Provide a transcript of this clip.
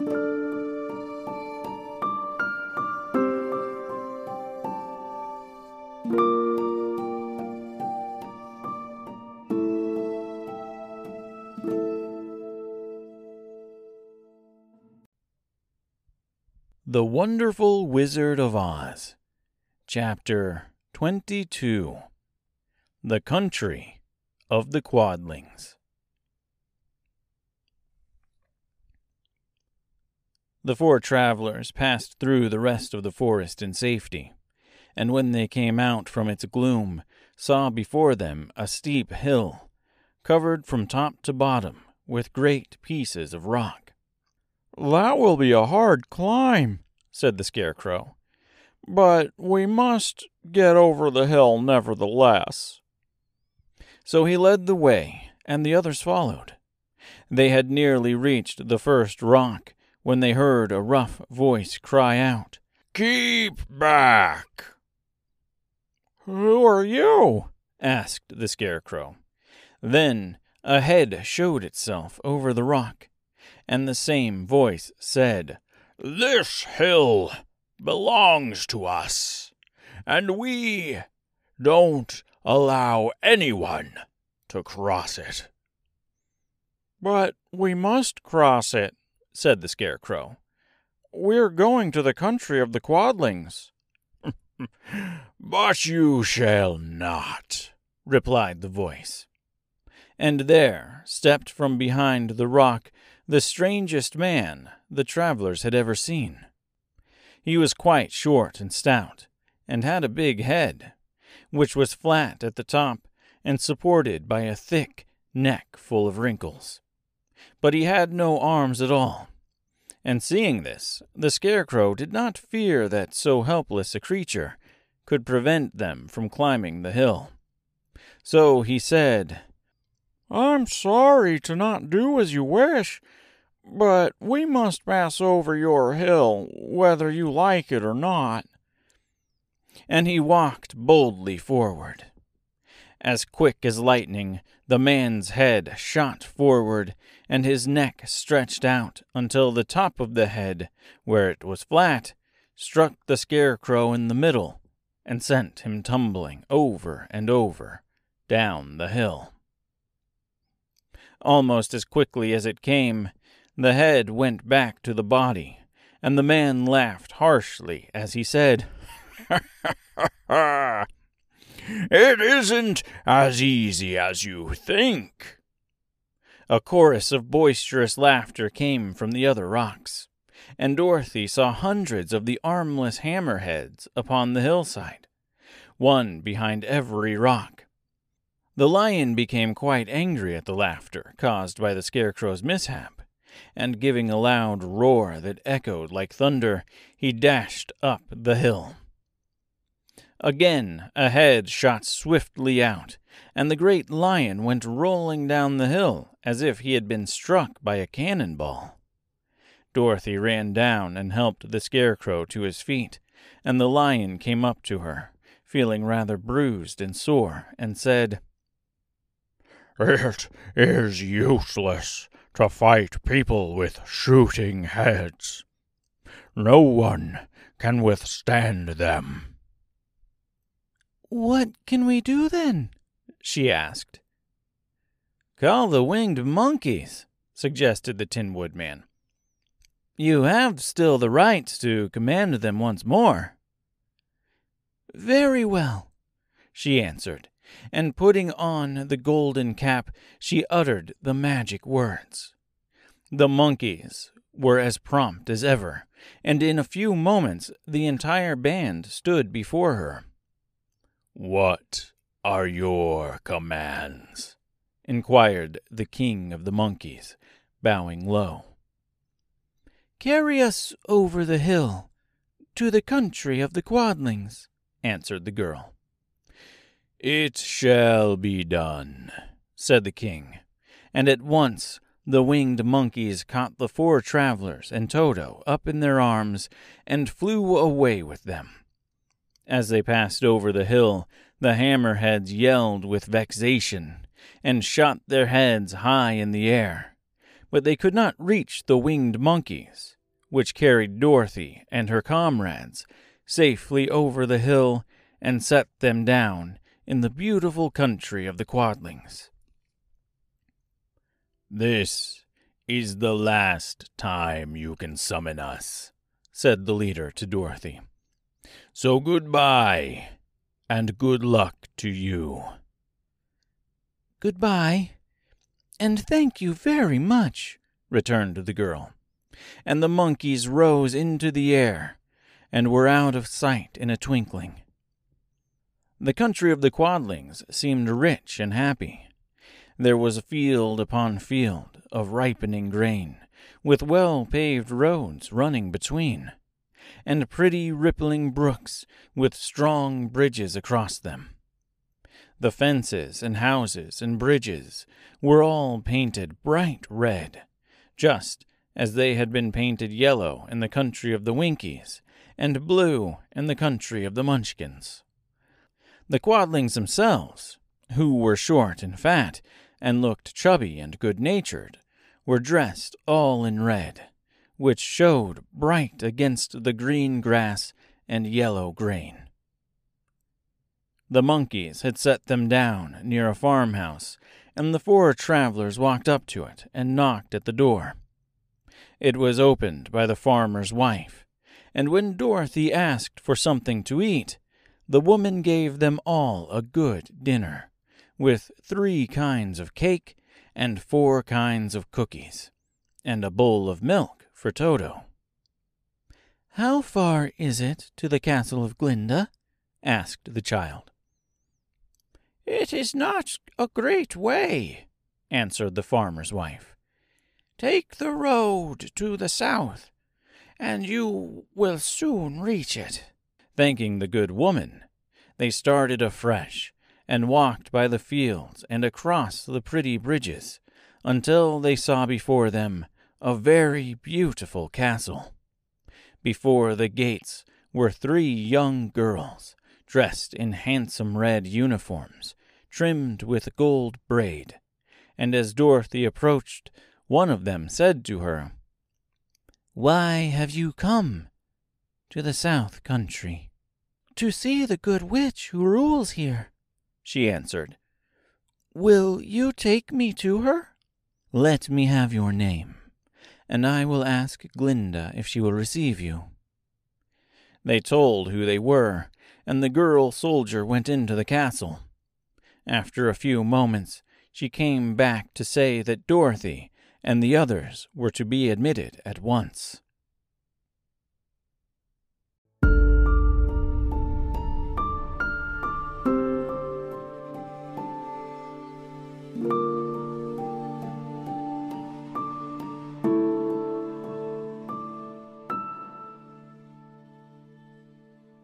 The Wonderful Wizard of Oz, Chapter 22 The Country of the Quadlings. The four travelers passed through the rest of the forest in safety, and when they came out from its gloom, saw before them a steep hill, covered from top to bottom with great pieces of rock. That will be a hard climb, said the Scarecrow. But we must get over the hill nevertheless. So he led the way, and the others followed. They had nearly reached the first rock when they heard a rough voice cry out, Keep back! Who are you? asked the Scarecrow. Then a head showed itself over the rock, and the same voice said, This hill belongs to us, and we don't allow anyone to cross it. But we must cross it, said the Scarecrow. We're going to the country of the Quadlings. but you shall not, replied the voice. And there stepped from behind the rock the strangest man the travelers had ever seen. He was quite short and stout, and had a big head, which was flat at the top and supported by a thick neck full of wrinkles. But he had no arms at all. And seeing this, the Scarecrow did not fear that so helpless a creature could prevent them from climbing the hill. So he said, I'm sorry to not do as you wish, but we must pass over your hill, whether you like it or not. And he walked boldly forward. As quick as lightning, the man's head shot forward, and his neck stretched out until the top of the head, where it was flat, struck the scarecrow in the middle and sent him tumbling over and over down the hill. Almost as quickly as it came, the head went back to the body, and the man laughed harshly as he said, It isn't as easy as you think. A chorus of boisterous laughter came from the other rocks, and Dorothy saw hundreds of the armless hammerheads upon the hillside, one behind every rock. The lion became quite angry at the laughter caused by the Scarecrow's mishap and giving a loud roar that echoed like thunder, he dashed up the hill. Again a head shot swiftly out, and the great lion went rolling down the hill as if he had been struck by a cannon ball. Dorothy ran down and helped the Scarecrow to his feet, and the lion came up to her, feeling rather bruised and sore, and said, It is useless to fight people with shooting heads. No one can withstand them. What can we do then? she asked. Call the winged monkeys, suggested the Tin Woodman. You have still the right to command them once more. Very well, she answered, and putting on the golden cap, she uttered the magic words. The monkeys were as prompt as ever, and in a few moments the entire band stood before her. What are your commands? inquired the king of the monkeys, bowing low. Carry us over the hill to the country of the Quadlings, answered the girl. It shall be done, said the king, and at once the winged monkeys caught the four travelers and Toto up in their arms and flew away with them. As they passed over the hill, the hammerheads yelled with vexation and shot their heads high in the air. but they could not reach the winged monkeys, which carried Dorothy and her comrades safely over the hill and set them down in the beautiful country of the Quadlings. This is the last time you can summon us, said the leader to Dorothy. So goodbye, and good luck to you. Goodbye, and thank you very much, returned the girl. And the monkeys rose into the air and were out of sight in a twinkling. The country of the Quadlings seemed rich and happy. There was field upon field of ripening grain, with well paved roads running between, and pretty rippling brooks with strong bridges across them. The fences and houses and bridges were all painted bright red, just as they had been painted yellow in the country of the Winkies and blue in the country of the Munchkins. The Quadlings themselves, who were short and fat and looked chubby and good natured, were dressed all in red, which showed bright against the green grass and yellow grain. The monkeys had set them down near a farmhouse, and the four travelers walked up to it and knocked at the door. It was opened by the farmer's wife, and when Dorothy asked for something to eat, the woman gave them all a good dinner, with three kinds of cake and four kinds of cookies, and a bowl of milk for Toto. How far is it to the castle of Glinda? asked the child. It is not a great way, answered the farmer's wife. Take the road to the south, and you will soon reach it. Thanking the good woman, they started afresh and walked by the fields and across the pretty bridges until they saw before them a very beautiful castle. Before the gates were three young girls dressed in handsome red uniforms trimmed with gold braid, and as Dorothy approached, one of them said to her, Why have you come to the south country? To see the good witch who rules here, she answered. Will you take me to her? Let me have your name, and I will ask Glinda if she will receive you. They told who they were, and the girl soldier went into the castle. After a few moments, she came back to say that Dorothy and the others were to be admitted at once.